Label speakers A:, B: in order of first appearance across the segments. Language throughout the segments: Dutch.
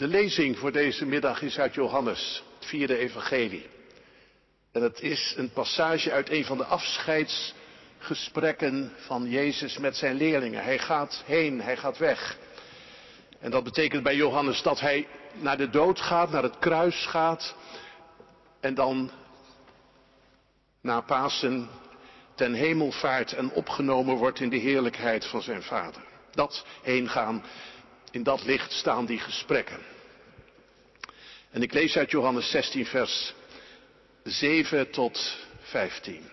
A: De lezing voor deze middag is uit Johannes, het vierde evangelie. En het is een passage uit een van de afscheidsgesprekken van Jezus met zijn leerlingen. Hij gaat heen, hij gaat weg. En dat betekent bij Johannes dat hij naar de dood gaat, naar het kruis gaat. En dan na Pasen ten hemel vaart en opgenomen wordt in de heerlijkheid van zijn vader. Dat heen gaan, in dat licht staan die gesprekken. En ik lees uit Johannes 16, vers 7 tot 15.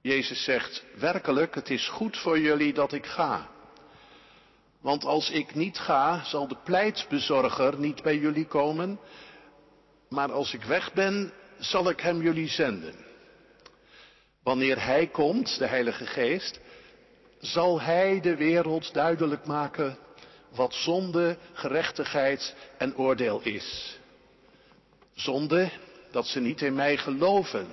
A: Jezus zegt, werkelijk, het is goed voor jullie dat ik ga. Want als ik niet ga, zal de pleitbezorger niet bij jullie komen, maar als ik weg ben, zal ik hem jullie zenden. Wanneer hij komt, de Heilige Geest, zal hij de wereld duidelijk maken wat zonde, gerechtigheid en oordeel is. Zonde, dat ze niet in mij geloven.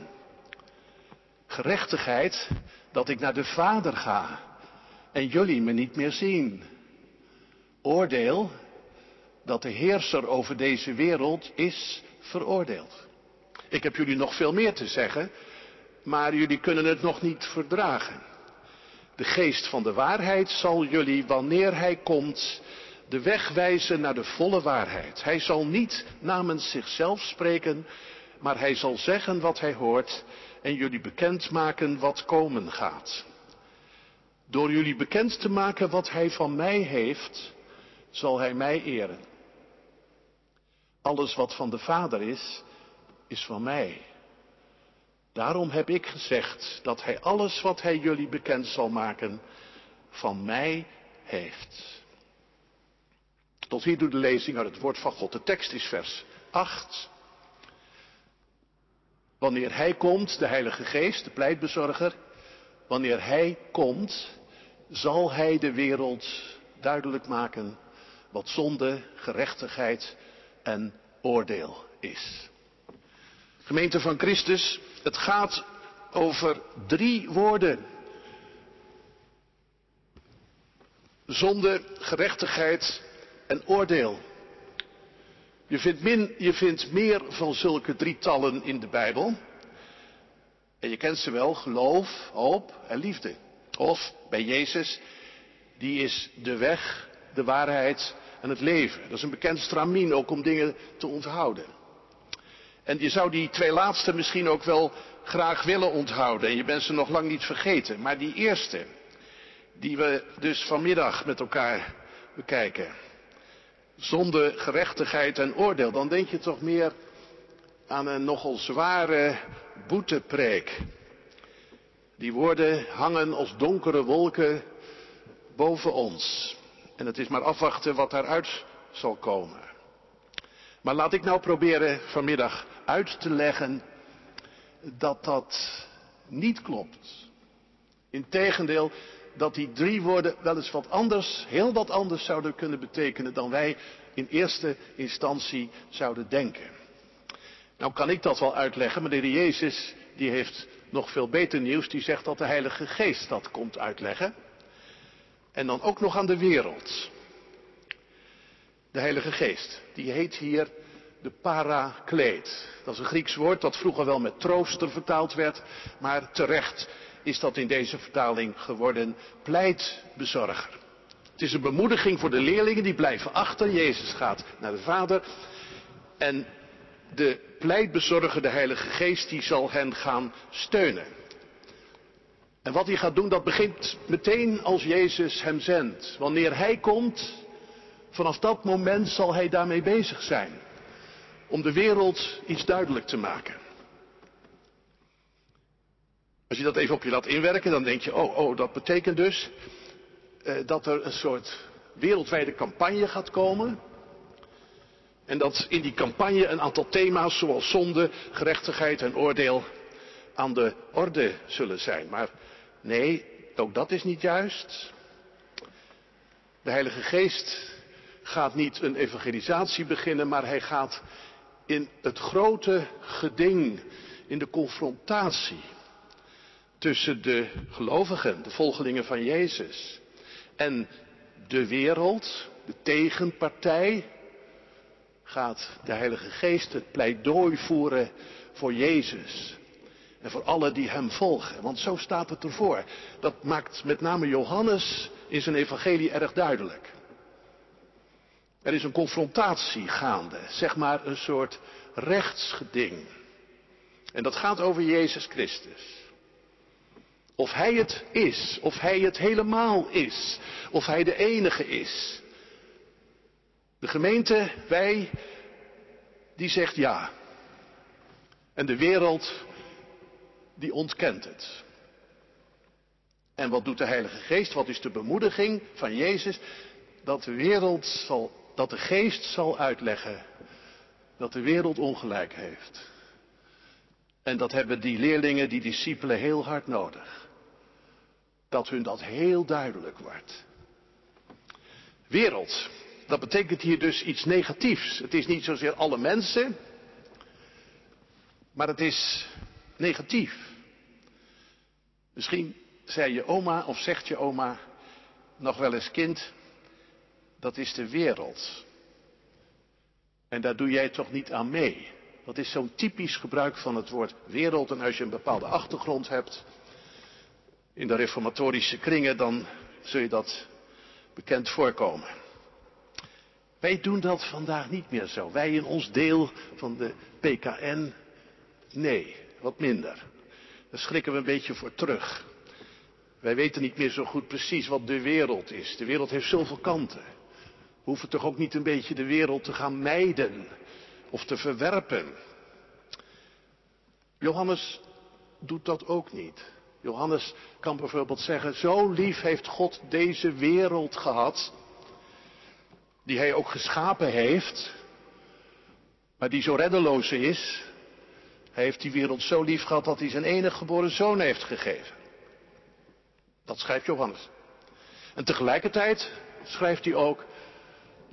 A: Gerechtigheid, dat ik naar de Vader ga en jullie me niet meer zien. Oordeel, dat de heerser over deze wereld is veroordeeld. Ik heb jullie nog veel meer te zeggen, maar jullie kunnen het nog niet verdragen. De geest van de waarheid zal jullie, wanneer hij komt, de weg wijzen naar de volle waarheid. Hij zal niet namens zichzelf spreken, maar hij zal zeggen wat hij hoort en jullie bekendmaken wat komen gaat. Door jullie bekend te maken wat hij van mij heeft, zal hij mij eren. Alles wat van de Vader is, is van mij. Daarom heb ik gezegd dat hij alles wat hij jullie bekend zal maken, van mij heeft. Tot hier doet de lezing uit het woord van God. De tekst is vers 8. Wanneer hij komt, de Heilige Geest, de pleitbezorger, wanneer hij komt, zal hij de wereld duidelijk maken wat zonde, gerechtigheid en oordeel is. Gemeente van Christus, het gaat over drie woorden. Zonde, gerechtigheid en oordeel. Je vindt, min, je vindt meer van zulke drietallen in de Bijbel. En je kent ze wel, geloof, hoop en liefde. Of bij Jezus, die is de weg, de waarheid en het leven. Dat is een bekend stramien ook om dingen te onthouden. En je zou die twee laatste misschien ook wel graag willen onthouden. En je bent ze nog lang niet vergeten. Maar die eerste, die we dus vanmiddag met elkaar bekijken. Zonde, gerechtigheid en oordeel. Dan denk je toch meer aan een nogal zware boetepreek. Die woorden hangen als donkere wolken boven ons. En het is maar afwachten wat daaruit zal komen. Maar laat ik nou proberen vanmiddag uit te leggen dat dat niet klopt. Integendeel, dat die drie woorden wel eens wat anders, heel wat anders zouden kunnen betekenen dan wij in eerste instantie zouden denken. Nou kan ik dat wel uitleggen, maar de Heer Jezus die heeft nog veel beter nieuws. Die zegt dat de Heilige Geest dat komt uitleggen. En dan ook nog aan de wereld. De Heilige Geest, die heet hier de parakleet. Dat is een Grieks woord dat vroeger wel met trooster vertaald werd, maar terecht is dat in deze vertaling geworden pleitbezorger. Het is een bemoediging voor de leerlingen die blijven achter. Jezus gaat naar de Vader en de pleitbezorger, de Heilige Geest, die zal hen gaan steunen. En wat hij gaat doen, dat begint meteen als Jezus hem zendt. Wanneer hij komt, vanaf dat moment zal hij daarmee bezig zijn om de wereld iets duidelijk te maken. Als je dat even op je laat inwerken, dan denk je, oh, oh dat betekent dus eh, dat er een soort wereldwijde campagne gaat komen. En dat in die campagne een aantal thema's zoals zonde, gerechtigheid en oordeel aan de orde zullen zijn. Maar nee, ook dat is niet juist. De Heilige Geest gaat niet een evangelisatie beginnen, maar hij gaat in het grote geding, in de confrontatie tussen de gelovigen, de volgelingen van Jezus, en de wereld, de tegenpartij gaat de Heilige Geest het pleidooi voeren voor Jezus. En voor allen die hem volgen. Want zo staat het ervoor. Dat maakt met name Johannes in zijn evangelie erg duidelijk. Er is een confrontatie gaande, zeg maar een soort rechtsgeding. En dat gaat over Jezus Christus. Of hij het is, of hij het helemaal is, of hij de enige is. De gemeente, wij, die zegt ja. En de wereld, die ontkent het. En wat doet de Heilige Geest? Wat is de bemoediging van Jezus? Dat de wereld zal, dat de Geest zal uitleggen dat de wereld ongelijk heeft. En dat hebben die leerlingen, die discipelen heel hard nodig. Dat hun dat heel duidelijk wordt. Wereld, dat betekent hier dus iets negatiefs. Het is niet zozeer alle mensen, maar het is negatief. Misschien zei je oma of zegt je oma nog wel eens kind, dat is de wereld. En daar doe jij toch niet aan mee. Dat is zo'n typisch gebruik van het woord wereld. En als je een bepaalde achtergrond hebt in de reformatorische kringen, dan zul je dat bekend voorkomen. Wij doen dat vandaag niet meer zo. Wij in ons deel van de PKN, nee, wat minder. Daar schrikken we een beetje voor terug. Wij weten niet meer zo goed precies wat de wereld is. De wereld heeft zoveel kanten. Hoeven toch ook niet een beetje de wereld te gaan mijden of te verwerpen. Johannes doet dat ook niet. Johannes kan bijvoorbeeld zeggen, zo lief heeft God deze wereld gehad, die hij ook geschapen heeft, maar die zo reddeloos is. Hij heeft die wereld zo lief gehad dat hij zijn enige geboren zoon heeft gegeven. Dat schrijft Johannes. En tegelijkertijd schrijft hij ook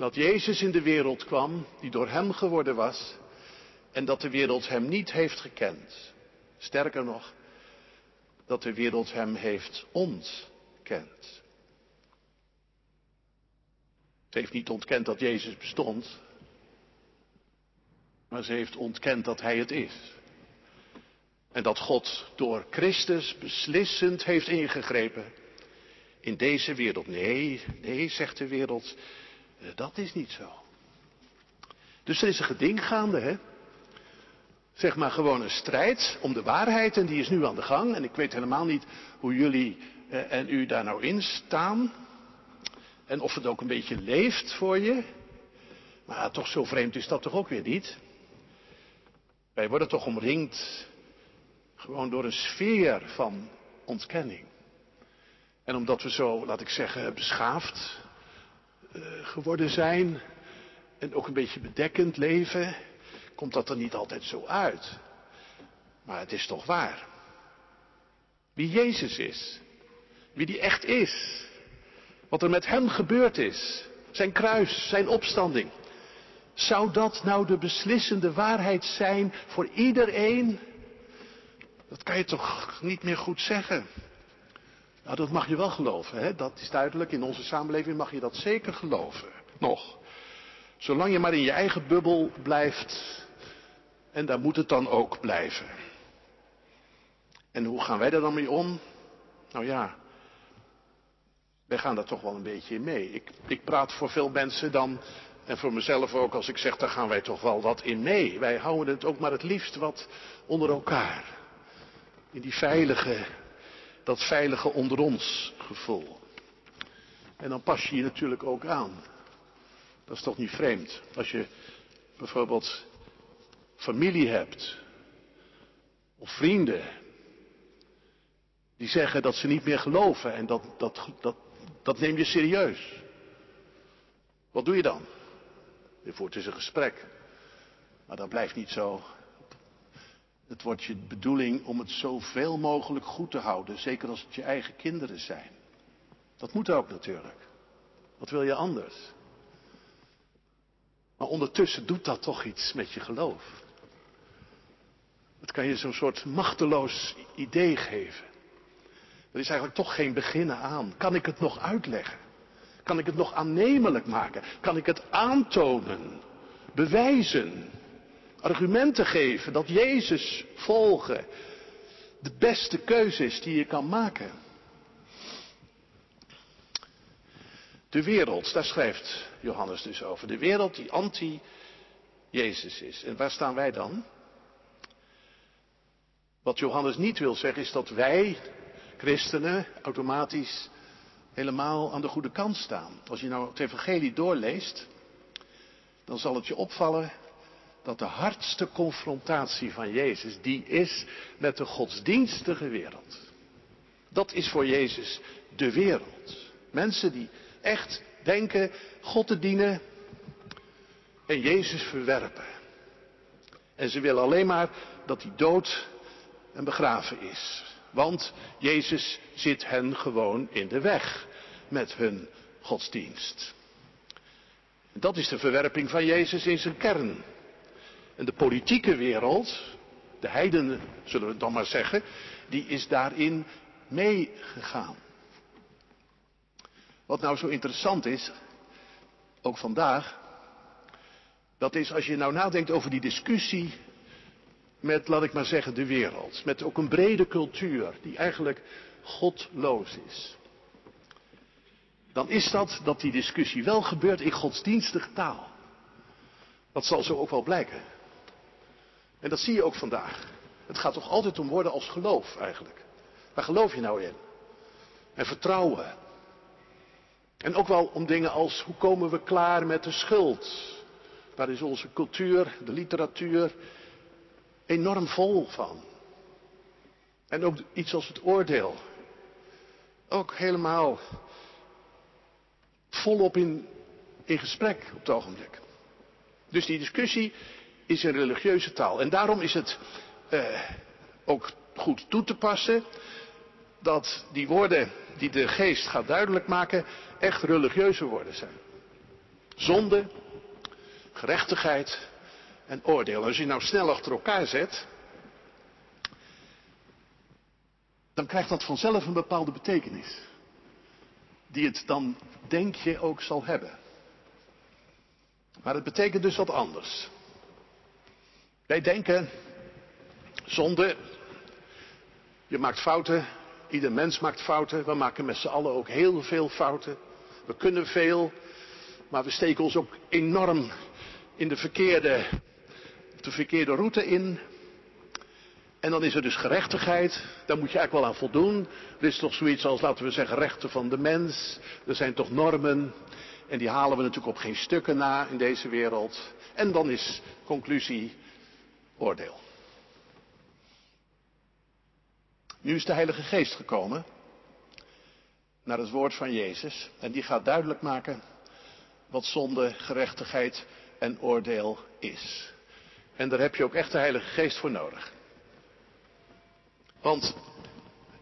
A: dat Jezus in de wereld kwam, die door hem geworden was, en dat de wereld hem niet heeft gekend. Sterker nog, dat de wereld hem heeft ontkend. Ze heeft niet ontkend dat Jezus bestond, maar ze heeft ontkend dat Hij het is. En dat God door Christus beslissend heeft ingegrepen in deze wereld. Nee, nee, zegt de wereld, dat is niet zo. Dus er is een geding gaande, hè? Zeg maar gewoon een strijd om de waarheid en die is nu aan de gang. En ik weet helemaal niet hoe jullie eh, en u daar nou in staan. En of het ook een beetje leeft voor je. Maar toch zo vreemd is dat toch ook weer niet. Wij worden toch omringd gewoon door een sfeer van ontkenning. En omdat we zo, laat ik zeggen, beschaafd geworden zijn en ook een beetje bedekkend leven, komt dat er niet altijd zo uit. Maar het is toch waar. Wie Jezus is, wie die echt is, wat er met hem gebeurd is, zijn kruis, zijn opstanding. Zou dat nou de beslissende waarheid zijn voor iedereen? Dat kan je toch niet meer goed zeggen. Nou, dat mag je wel geloven, hè? dat is duidelijk. In onze samenleving mag je dat zeker geloven. Nog. Zolang je maar in je eigen bubbel blijft. En daar moet het dan ook blijven. En hoe gaan wij daar dan mee om? Nou ja, wij gaan daar toch wel een beetje in mee. Ik, ik praat voor veel mensen dan, en voor mezelf ook, als ik zeg, daar gaan wij toch wel wat in mee. Wij houden het ook maar het liefst wat onder elkaar. In die veilige dat veilige onder ons gevoel. En dan pas je je natuurlijk ook aan. Dat is toch niet vreemd. Als je bijvoorbeeld familie hebt. Of vrienden. Die zeggen dat ze niet meer geloven. En dat, dat, dat, dat neem je serieus. Wat doe je dan? Je voert dus een gesprek. Maar dat blijft niet zo het wordt je bedoeling om het zoveel mogelijk goed te houden, zeker als het je eigen kinderen zijn. Dat moet ook natuurlijk. Wat wil je anders? Maar ondertussen doet dat toch iets met je geloof. Het kan je zo'n soort machteloos idee geven. Er is eigenlijk toch geen beginnen aan. Kan ik het nog uitleggen? Kan ik het nog aannemelijk maken? Kan ik het aantonen? Bewijzen? Argumenten geven dat Jezus volgen de beste keuze is die je kan maken? De wereld, daar schrijft Johannes dus over. De wereld die anti-Jezus is. En waar staan wij dan? Wat Johannes niet wil zeggen is dat wij, christenen, automatisch helemaal aan de goede kant staan. Als je nou het evangelie doorleest, dan zal het je opvallen dat de hardste confrontatie van Jezus, die is met de godsdienstige wereld. Dat is voor Jezus de wereld. Mensen die echt denken God te dienen en Jezus verwerpen. En ze willen alleen maar dat hij dood en begraven is. Want Jezus zit hen gewoon in de weg met hun godsdienst. Dat is de verwerping van Jezus in zijn kern. En de politieke wereld, de heidenen zullen we dan maar zeggen, die is daarin meegegaan. Wat nou zo interessant is, ook vandaag, dat is als je nou nadenkt over die discussie met, laat ik maar zeggen, de wereld. Met ook een brede cultuur die eigenlijk godloos is. Dan is dat dat die discussie wel gebeurt in godsdienstige taal. Dat zal zo ook wel blijken. En dat zie je ook vandaag. Het gaat toch altijd om woorden als geloof eigenlijk. Waar geloof je nou in? En vertrouwen. En ook wel om dingen als hoe komen we klaar met de schuld? Daar is onze cultuur, de literatuur enorm vol van. En ook iets als het oordeel. Ook helemaal volop in, in gesprek op het ogenblik. Dus die discussie is een religieuze taal. En daarom is het eh, ook goed toe te passen dat die woorden die de geest gaat duidelijk maken, echt religieuze woorden zijn. Zonde, gerechtigheid en oordeel. Als je nou snel achter elkaar zet, dan krijgt dat vanzelf een bepaalde betekenis. Die het dan, denk je, ook zal hebben. Maar het betekent dus wat anders. Wij denken, zonde, je maakt fouten, ieder mens maakt fouten, we maken met z'n allen ook heel veel fouten. We kunnen veel, maar we steken ons ook enorm in de verkeerde, de verkeerde route in. En dan is er dus gerechtigheid, daar moet je eigenlijk wel aan voldoen. Er is toch zoiets als, laten we zeggen, rechten van de mens. Er zijn toch normen. En die halen we natuurlijk op geen stukken na in deze wereld. En dan is conclusie, oordeel. Nu is de Heilige Geest gekomen naar het woord van Jezus en die gaat duidelijk maken wat zonde, gerechtigheid en oordeel is. En daar heb je ook echt de Heilige Geest voor nodig. Want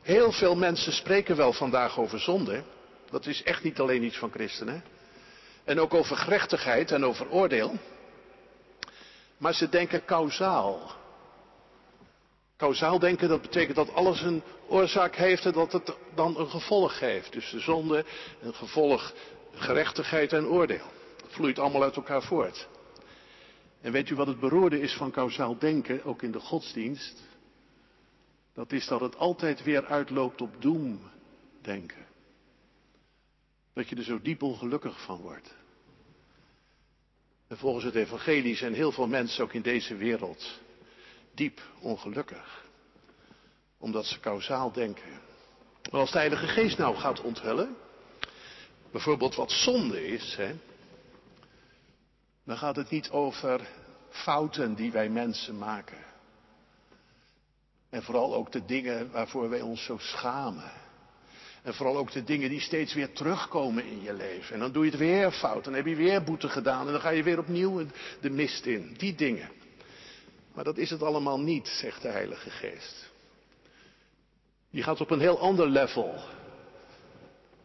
A: heel veel mensen spreken wel vandaag over zonde. Dat is echt niet alleen iets van christenen. En ook over gerechtigheid en over oordeel. Maar ze denken kausaal. Kausaal denken, dat betekent dat alles een oorzaak heeft en dat het dan een gevolg heeft. Dus de zonde, een gevolg, gerechtigheid en oordeel. Het vloeit allemaal uit elkaar voort. En weet u wat het beroerde is van kausaal denken, ook in de godsdienst? Dat is dat het altijd weer uitloopt op doemdenken. Dat je er zo diep ongelukkig van wordt. En volgens het evangelie zijn heel veel mensen ook in deze wereld diep ongelukkig. Omdat ze kausaal denken. Maar als de Heilige Geest nou gaat onthullen, bijvoorbeeld wat zonde is, hè, dan gaat het niet over fouten die wij mensen maken. En vooral ook de dingen waarvoor wij ons zo schamen. En vooral ook de dingen die steeds weer terugkomen in je leven. En dan doe je het weer fout. Dan heb je weer boete gedaan. En dan ga je weer opnieuw de mist in. Die dingen. Maar dat is het allemaal niet, zegt de Heilige Geest. Die gaat op een heel ander level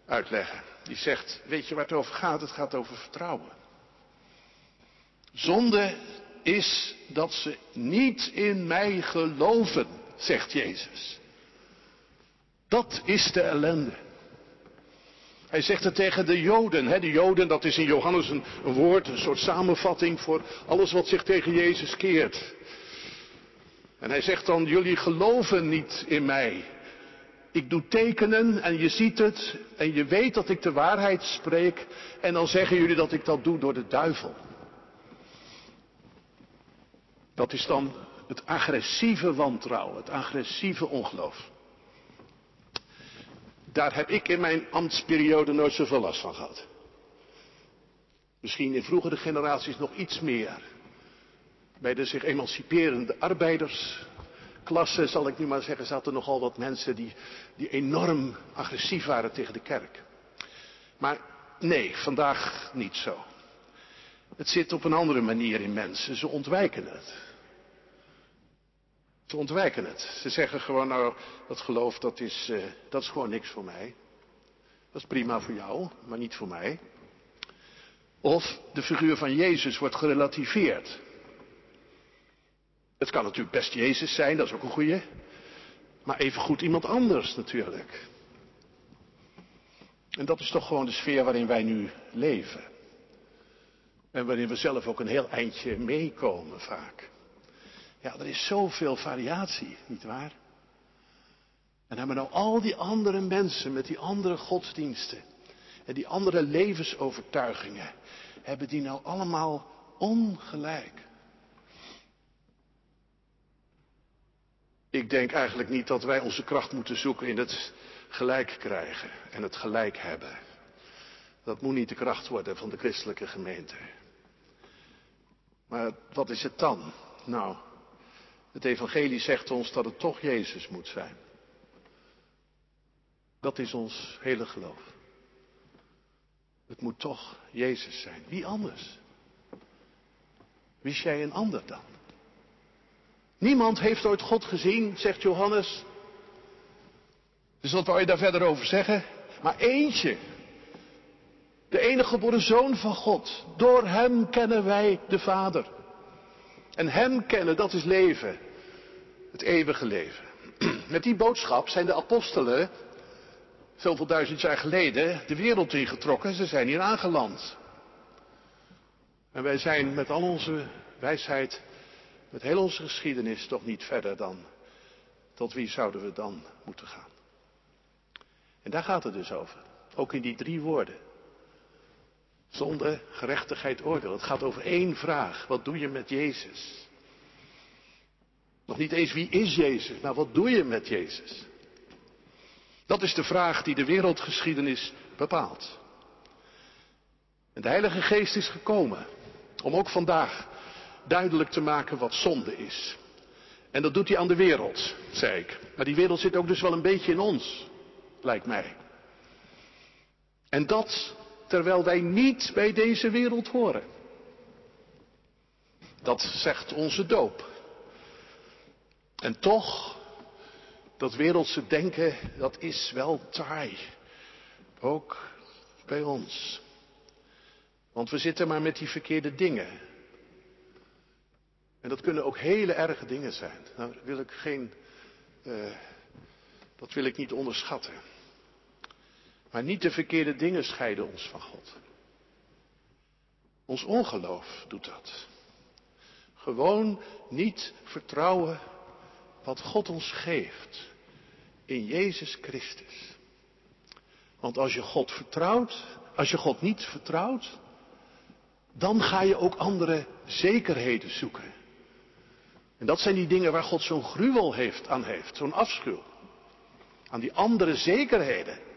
A: uitleggen. Die zegt, weet je waar het over gaat? Het gaat over vertrouwen. Zonde is dat ze niet in mij geloven, zegt Jezus. Dat is de ellende. Hij zegt het tegen de Joden. Hè? De Joden, dat is in Johannes een, een woord, een soort samenvatting voor alles wat zich tegen Jezus keert. En hij zegt dan, jullie geloven niet in mij. Ik doe tekenen en je ziet het en je weet dat ik de waarheid spreek en dan zeggen jullie dat ik dat doe door de duivel. Dat is dan het agressieve wantrouwen, het agressieve ongeloof. Daar heb ik in mijn ambtsperiode nooit zoveel last van gehad. Misschien in vroegere generaties nog iets meer. Bij de zich emanciperende arbeidersklasse, zal ik nu maar zeggen, zaten nogal wat mensen die, die enorm agressief waren tegen de kerk. Maar nee, vandaag niet zo. Het zit op een andere manier in mensen. Ze ontwijken het. Ze ontwijken het. Ze zeggen gewoon, nou, dat geloof, dat is, uh, dat is gewoon niks voor mij. Dat is prima voor jou, maar niet voor mij. Of de figuur van Jezus wordt gerelativeerd. Het kan natuurlijk best Jezus zijn, dat is ook een goeie. Maar even goed iemand anders natuurlijk. En dat is toch gewoon de sfeer waarin wij nu leven. En waarin we zelf ook een heel eindje meekomen vaak. Ja, er is zoveel variatie, nietwaar? En hebben nou al die andere mensen met die andere godsdiensten en die andere levensovertuigingen, hebben die nou allemaal ongelijk? Ik denk eigenlijk niet dat wij onze kracht moeten zoeken in het gelijk krijgen en het gelijk hebben. Dat moet niet de kracht worden van de christelijke gemeente. Maar wat is het dan? Nou, het evangelie zegt ons dat het toch Jezus moet zijn. Dat is ons hele geloof. Het moet toch Jezus zijn. Wie anders? Wist jij een ander dan? Niemand heeft ooit God gezien, zegt Johannes. Dus wat wou je daar verder over zeggen? Maar eentje. De enige geboren zoon van God. Door hem kennen wij de Vader. En hem kennen, dat is leven. Het eeuwige leven. Met die boodschap zijn de apostelen, zoveel duizend jaar geleden, de wereld ingetrokken. Ze zijn hier aangeland. En wij zijn met al onze wijsheid, met heel onze geschiedenis, toch niet verder dan. Tot wie zouden we dan moeten gaan? En daar gaat het dus over. Ook in die drie woorden. Zonde, gerechtigheid, oordeel. Het gaat over één vraag. Wat doe je met Jezus? Nog niet eens wie is Jezus, maar wat doe je met Jezus? Dat is de vraag die de wereldgeschiedenis bepaalt. En de Heilige Geest is gekomen om ook vandaag duidelijk te maken wat zonde is. En dat doet hij aan de wereld, zei ik. Maar die wereld zit ook dus wel een beetje in ons, lijkt mij. En dat terwijl wij niet bij deze wereld horen. Dat zegt onze doop. En toch, dat wereldse denken, dat is wel taai. Ook bij ons. Want we zitten maar met die verkeerde dingen. En dat kunnen ook hele erge dingen zijn. Nou wil ik geen, uh, dat wil ik niet onderschatten. Maar niet de verkeerde dingen scheiden ons van God. Ons ongeloof doet dat. Gewoon niet vertrouwen wat God ons geeft in Jezus Christus. Want als je God vertrouwt, als je God niet vertrouwt, dan ga je ook andere zekerheden zoeken. En dat zijn die dingen waar God zo'n gruwel heeft aan heeft, zo'n afschuw. Aan die andere zekerheden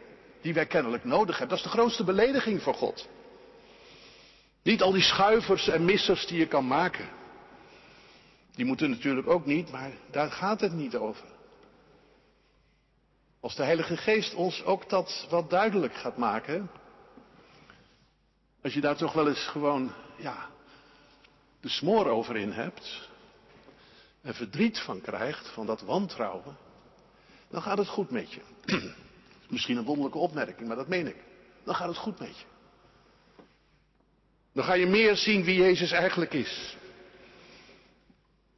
A: die wij kennelijk nodig hebben. Dat is de grootste belediging voor God. Niet al die schuivers en missers die je kan maken. Die moeten natuurlijk ook niet, maar daar gaat het niet over. Als de Heilige Geest ons ook dat wat duidelijk gaat maken. Als je daar toch wel eens gewoon, ja, de smoor over in hebt. En verdriet van krijgt, van dat wantrouwen. Dan gaat het goed met je. Misschien een wonderlijke opmerking, maar dat meen ik. Dan gaat het goed met je. Dan ga je meer zien wie Jezus eigenlijk is.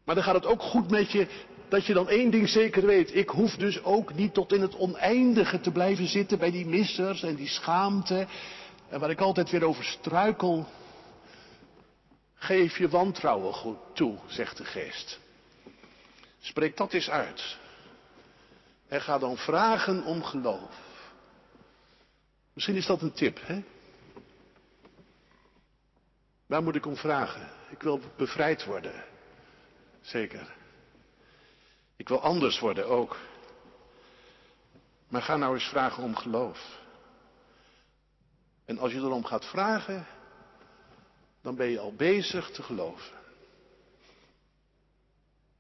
A: Maar dan gaat het ook goed met je dat je dan één ding zeker weet. Ik hoef dus ook niet tot in het oneindige te blijven zitten bij die missers en die schaamte. En waar ik altijd weer over struikel. Geef je wantrouwen goed toe, zegt de geest. Spreek dat eens uit. En ga dan vragen om geloof. Misschien is dat een tip, hè? Waar moet ik om vragen? Ik wil bevrijd worden. Zeker. Ik wil anders worden ook. Maar ga nou eens vragen om geloof. En als je erom gaat vragen, dan ben je al bezig te geloven.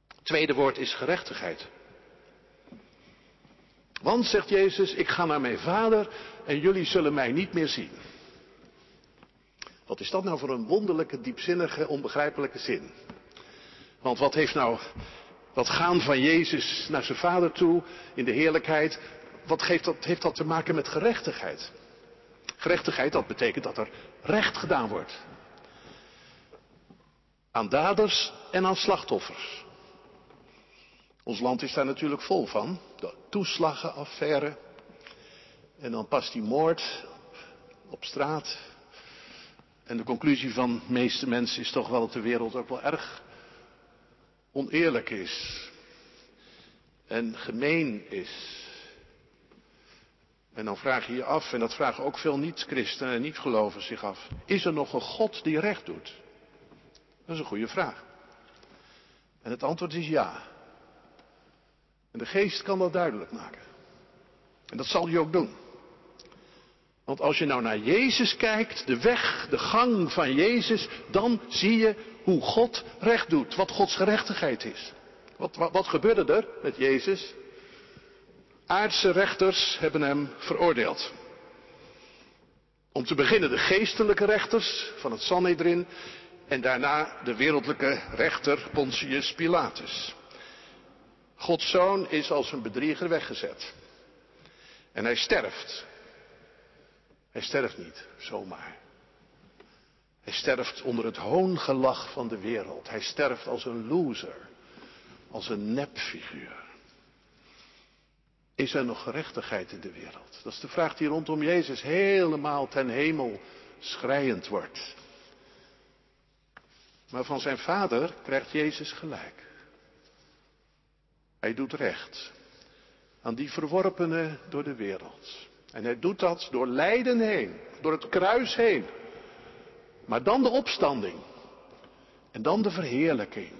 A: Het tweede woord is gerechtigheid. Want, zegt Jezus, ik ga naar mijn vader en jullie zullen mij niet meer zien. Wat is dat nou voor een wonderlijke, diepzinnige, onbegrijpelijke zin? Want wat heeft nou dat gaan van Jezus naar zijn vader toe in de heerlijkheid, wat heeft dat, heeft dat te maken met gerechtigheid? Gerechtigheid, dat betekent dat er recht gedaan wordt. Aan daders en aan slachtoffers. Ons land is daar natuurlijk vol van. De toeslaggenaffaire. En dan past die moord op straat. En de conclusie van de meeste mensen is toch wel dat de wereld ook wel erg oneerlijk is. En gemeen is. En dan vraag je je af, en dat vragen ook veel niet-christenen en niet-gelovigen zich af. Is er nog een God die recht doet? Dat is een goede vraag. En het antwoord is ja. En de geest kan dat duidelijk maken. En dat zal hij ook doen. Want als je nou naar Jezus kijkt, de weg, de gang van Jezus, dan zie je hoe God recht doet, wat Gods gerechtigheid is. Wat, wat, wat gebeurde er met Jezus? Aardse rechters hebben hem veroordeeld. Om te beginnen de geestelijke rechters van het Sanhedrin en daarna de wereldlijke rechter Pontius Pilatus. Gods zoon is als een bedrieger weggezet. En hij sterft. Hij sterft niet zomaar. Hij sterft onder het hoongelach van de wereld. Hij sterft als een loser, als een nepfiguur. Is er nog gerechtigheid in de wereld? Dat is de vraag die rondom Jezus helemaal ten hemel schrijend wordt. Maar van zijn vader krijgt Jezus gelijk. Hij doet recht aan die verworpenen door de wereld. En hij doet dat door lijden heen, door het kruis heen. Maar dan de opstanding. En dan de verheerlijking.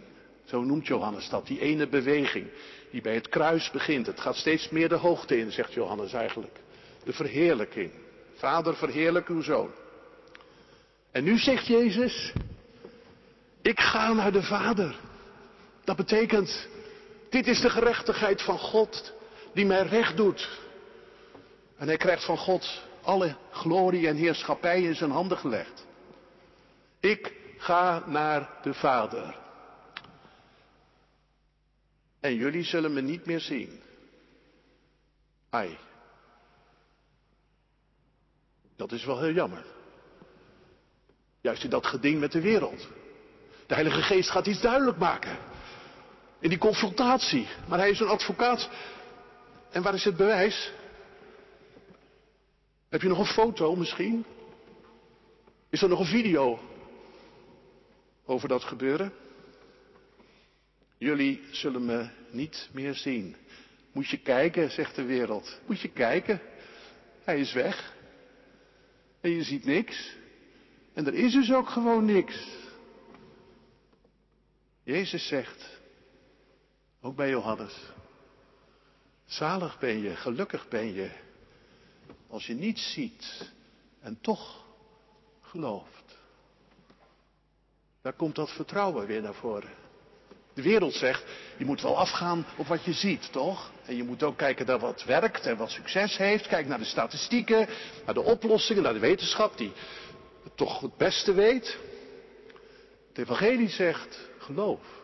A: Zo noemt Johannes dat, die ene beweging die bij het kruis begint. Het gaat steeds meer de hoogte in, zegt Johannes eigenlijk. De verheerlijking. Vader, verheerlijk uw zoon. En nu zegt Jezus, ik ga naar de Vader. Dat betekent, dit is de gerechtigheid van God die mij recht doet. En hij krijgt van God alle glorie en heerschappij in zijn handen gelegd. Ik ga naar de Vader. En jullie zullen me niet meer zien. Ai. Dat is wel heel jammer. Juist in dat geding met de wereld. De Heilige Geest gaat iets duidelijk maken. In die confrontatie. Maar hij is een advocaat. En waar is het bewijs? Heb je nog een foto misschien? Is er nog een video over dat gebeuren? Jullie zullen me niet meer zien. Moet je kijken, zegt de wereld. Moet je kijken. Hij is weg. En je ziet niks. En er is dus ook gewoon niks. Jezus zegt, ook bij Johannes, zalig ben je, gelukkig ben je, als je niets ziet en toch gelooft. Daar komt dat vertrouwen weer naar voren. De wereld zegt, je moet wel afgaan op wat je ziet, toch? En je moet ook kijken naar wat werkt en wat succes heeft. Kijk naar de statistieken, naar de oplossingen, naar de wetenschap die het toch het beste weet. Het evangelie zegt, geloof.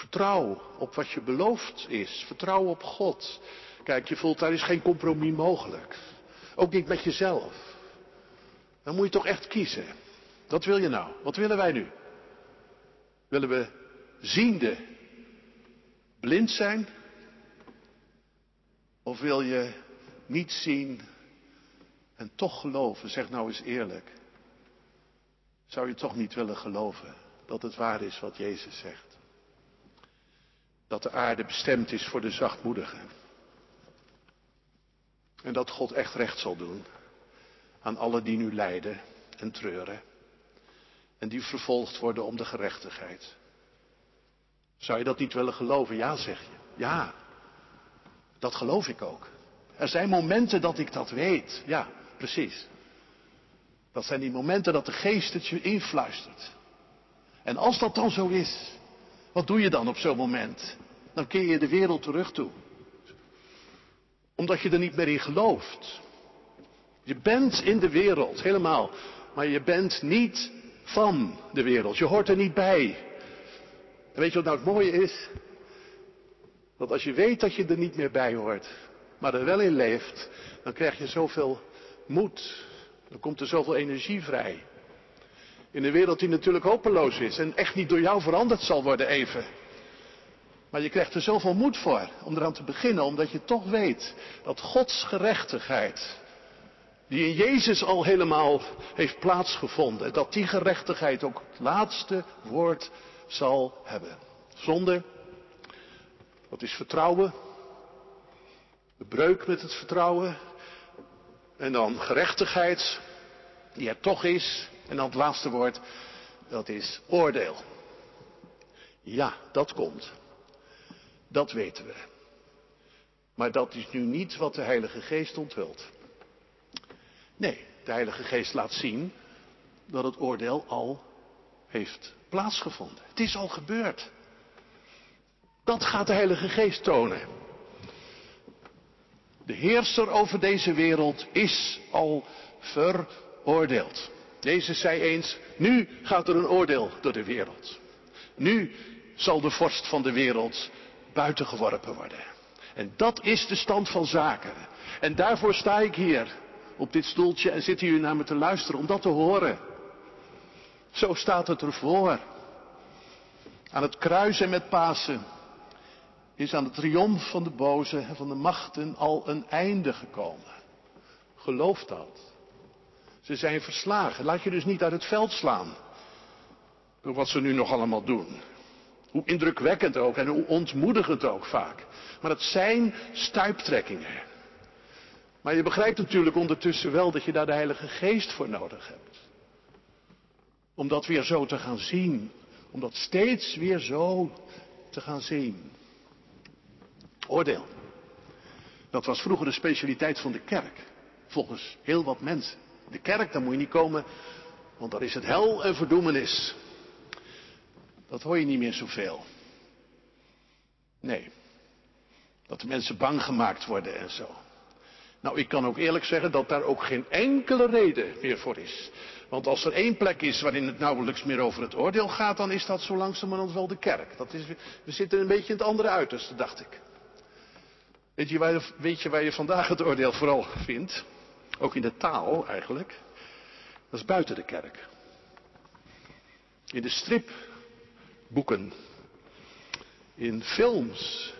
A: Vertrouw op wat je beloofd is. Vertrouw op God. Kijk, je voelt daar is geen compromis mogelijk. Ook niet met jezelf. Dan moet je toch echt kiezen. Wat wil je nou? Wat willen wij nu? Willen we ziende blind zijn? Of wil je niet zien en toch geloven? Zeg nou eens eerlijk. Zou je toch niet willen geloven dat het waar is wat Jezus zegt? Dat de aarde bestemd is voor de zachtmoedigen. En dat God echt recht zal doen aan alle die nu lijden en treuren. En die vervolgd worden om de gerechtigheid. Zou je dat niet willen geloven? Ja, zeg je. Ja, dat geloof ik ook. Er zijn momenten dat ik dat weet. Ja, precies. Dat zijn die momenten dat de geest het je influistert. En als dat dan zo is, wat doe je dan op zo'n moment? Dan keer je de wereld terug toe. Omdat je er niet meer in gelooft. Je bent in de wereld, helemaal. Maar je bent niet van de wereld. Je hoort er niet bij. Weet je wat nou het mooie is? Dat als je weet dat je er niet meer bij hoort, maar er wel in leeft, dan krijg je zoveel moed. Dan komt er zoveel energie vrij. In een wereld die natuurlijk hopeloos is en echt niet door jou veranderd zal worden even. Maar je krijgt er zoveel moed voor om eraan te beginnen, omdat je toch weet dat Gods gerechtigheid, die in Jezus al helemaal heeft plaatsgevonden, dat die gerechtigheid ook het laatste woord zal hebben. Zonde, dat is vertrouwen, de breuk met het vertrouwen, en dan gerechtigheid, die er toch is, en dan het laatste woord, dat is oordeel. Ja, dat komt. Dat weten we. Maar dat is nu niet wat de Heilige Geest onthult. Nee, de Heilige Geest laat zien dat het oordeel al heeft plaatsgevonden. Het is al gebeurd. Dat gaat de Heilige Geest tonen. De heerser over deze wereld is al veroordeeld. Jezus zei eens, nu gaat er een oordeel door de wereld. Nu zal de vorst van de wereld buitengeworpen worden. En dat is de stand van zaken. En daarvoor sta ik hier op dit stoeltje en zit u naar me te luisteren om dat te horen. Zo staat het ervoor. Aan het kruis en met Pasen is aan de triomf van de boze en van de machten al een einde gekomen. Geloof dat. Ze zijn verslagen. Laat je dus niet uit het veld slaan. Door wat ze nu nog allemaal doen. Hoe indrukwekkend ook en hoe ontmoedigend ook vaak. Maar het zijn stuiptrekkingen. Maar je begrijpt natuurlijk ondertussen wel dat je daar de Heilige Geest voor nodig hebt. Om dat weer zo te gaan zien. Om dat steeds weer zo te gaan zien. Oordeel. Dat was vroeger de specialiteit van de kerk. Volgens heel wat mensen. De kerk, daar moet je niet komen, want daar is het hel en verdoemenis. Dat hoor je niet meer zoveel. Nee. Dat de mensen bang gemaakt worden en zo. Nou, ik kan ook eerlijk zeggen dat daar ook geen enkele reden meer voor is. Want als er één plek is waarin het nauwelijks meer over het oordeel gaat, dan is dat zo langzamerhand wel de kerk. Dat is, we zitten een beetje in het andere uiterste, dacht ik. Weet je, waar weet je waar je vandaag het oordeel vooral vindt? Ook in de taal eigenlijk. Dat is buiten de kerk. In de stripboeken. In films.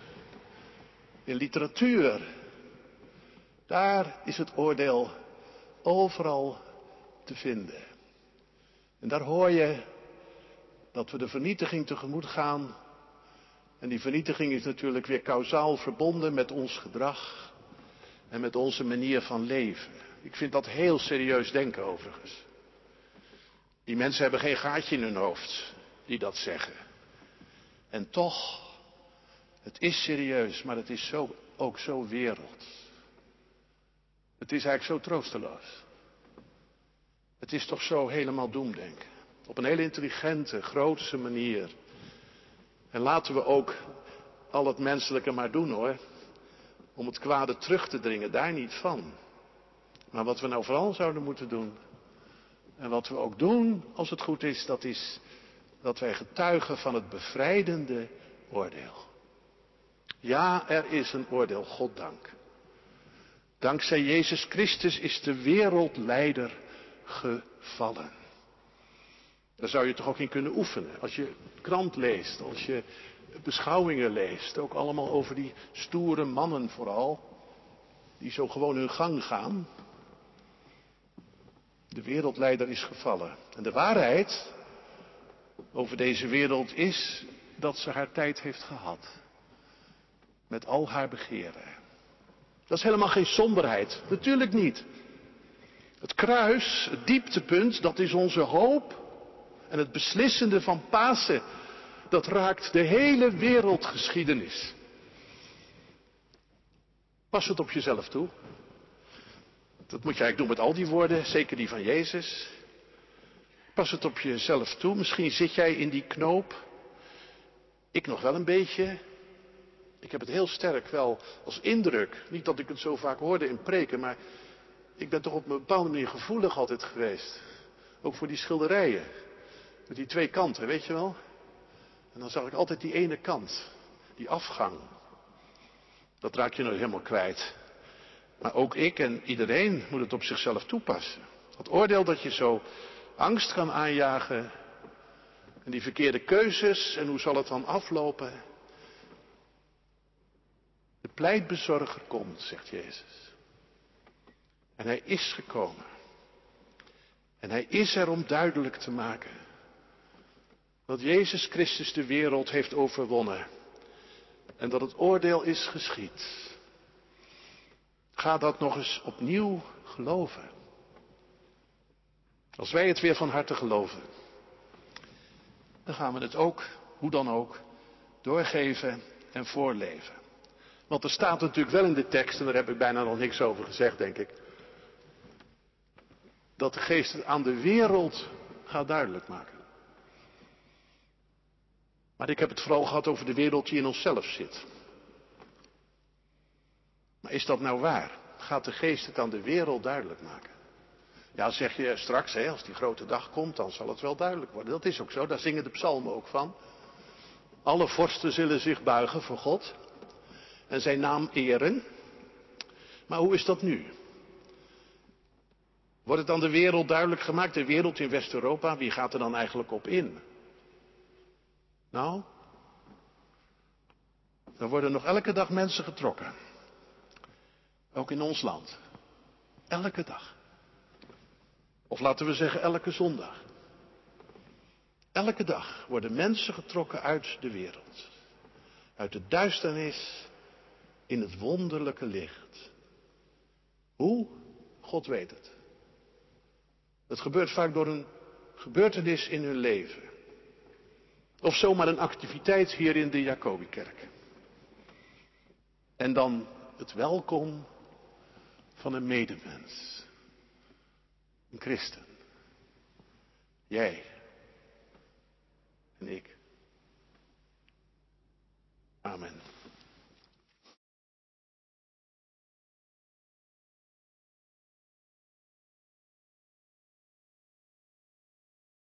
A: In literatuur. Daar is het oordeel overal te vinden. En daar hoor je dat we de vernietiging tegemoet gaan. En die vernietiging is natuurlijk weer kausaal verbonden met ons gedrag en met onze manier van leven. Ik vind dat heel serieus denken overigens. Die mensen hebben geen gaatje in hun hoofd die dat zeggen. En toch, het is serieus, maar het is zo, ook zo wereld. Het is eigenlijk zo troosteloos. Het is toch zo helemaal doemdenken. Op een hele intelligente, grootse manier. En laten we ook al het menselijke maar doen hoor. Om het kwade terug te dringen, daar niet van. Maar wat we nou vooral zouden moeten doen, en wat we ook doen als het goed is, dat is dat wij getuigen van het bevrijdende oordeel. Ja, er is een oordeel, God dank. Dankzij Jezus Christus is de wereldleider gevallen. Daar zou je toch ook in kunnen oefenen. Als je krant leest, als je beschouwingen leest, ook allemaal over die stoere mannen vooral, die zo gewoon hun gang gaan. De wereldleider is gevallen. En de waarheid over deze wereld is dat ze haar tijd heeft gehad. Met al haar begeren. Dat is helemaal geen somberheid. Natuurlijk niet. Het kruis, het dieptepunt, dat is onze hoop. En het beslissende van Pasen, dat raakt de hele wereldgeschiedenis. Pas het op jezelf toe. Dat moet je eigenlijk doen met al die woorden, zeker die van Jezus. Pas het op jezelf toe. Misschien zit jij in die knoop. Ik nog wel een beetje. Ik heb het heel sterk wel als indruk. Niet dat ik het zo vaak hoorde in preken, maar ik ben toch op een bepaalde manier gevoelig altijd geweest. Ook voor die schilderijen. Met die twee kanten, weet je wel? En dan zag ik altijd die ene kant. Die afgang. Dat raak je nou helemaal kwijt. Maar ook ik en iedereen moet het op zichzelf toepassen. Dat oordeel dat je zo angst kan aanjagen. En die verkeerde keuzes en hoe zal het dan aflopen? De pleitbezorger komt, zegt Jezus. En hij is gekomen. En hij is er om duidelijk te maken dat Jezus Christus de wereld heeft overwonnen en dat het oordeel is geschied. Ga dat nog eens opnieuw geloven. Als wij het weer van harte geloven, dan gaan we het ook, hoe dan ook, doorgeven en voorleven. Want er staat natuurlijk wel in de tekst, en daar heb ik bijna nog niks over gezegd, denk ik, dat de geest het aan de wereld gaat duidelijk maken. Maar ik heb het vooral gehad over de wereld die in onszelf zit. Maar is dat nou waar? Gaat de geest het aan de wereld duidelijk maken? Ja, zeg je straks, hè, als die grote dag komt, dan zal het wel duidelijk worden. Dat is ook zo, daar zingen de psalmen ook van. Alle vorsten zullen zich buigen voor God en zijn naam eren. Maar hoe is dat nu? Wordt het aan de wereld duidelijk gemaakt, de wereld in West-Europa, wie gaat er dan eigenlijk op in? Nou, er worden nog elke dag mensen getrokken. Ook in ons land. Elke dag. Of laten we zeggen elke zondag. Elke dag worden mensen getrokken uit de wereld. Uit de duisternis in het wonderlijke licht. Hoe? God weet het. Het gebeurt vaak door een gebeurtenis in hun leven. Of zomaar een activiteit hier in de Jacobikerk. En dan het welkom van een medemens. Een christen. Jij. En ik. Amen.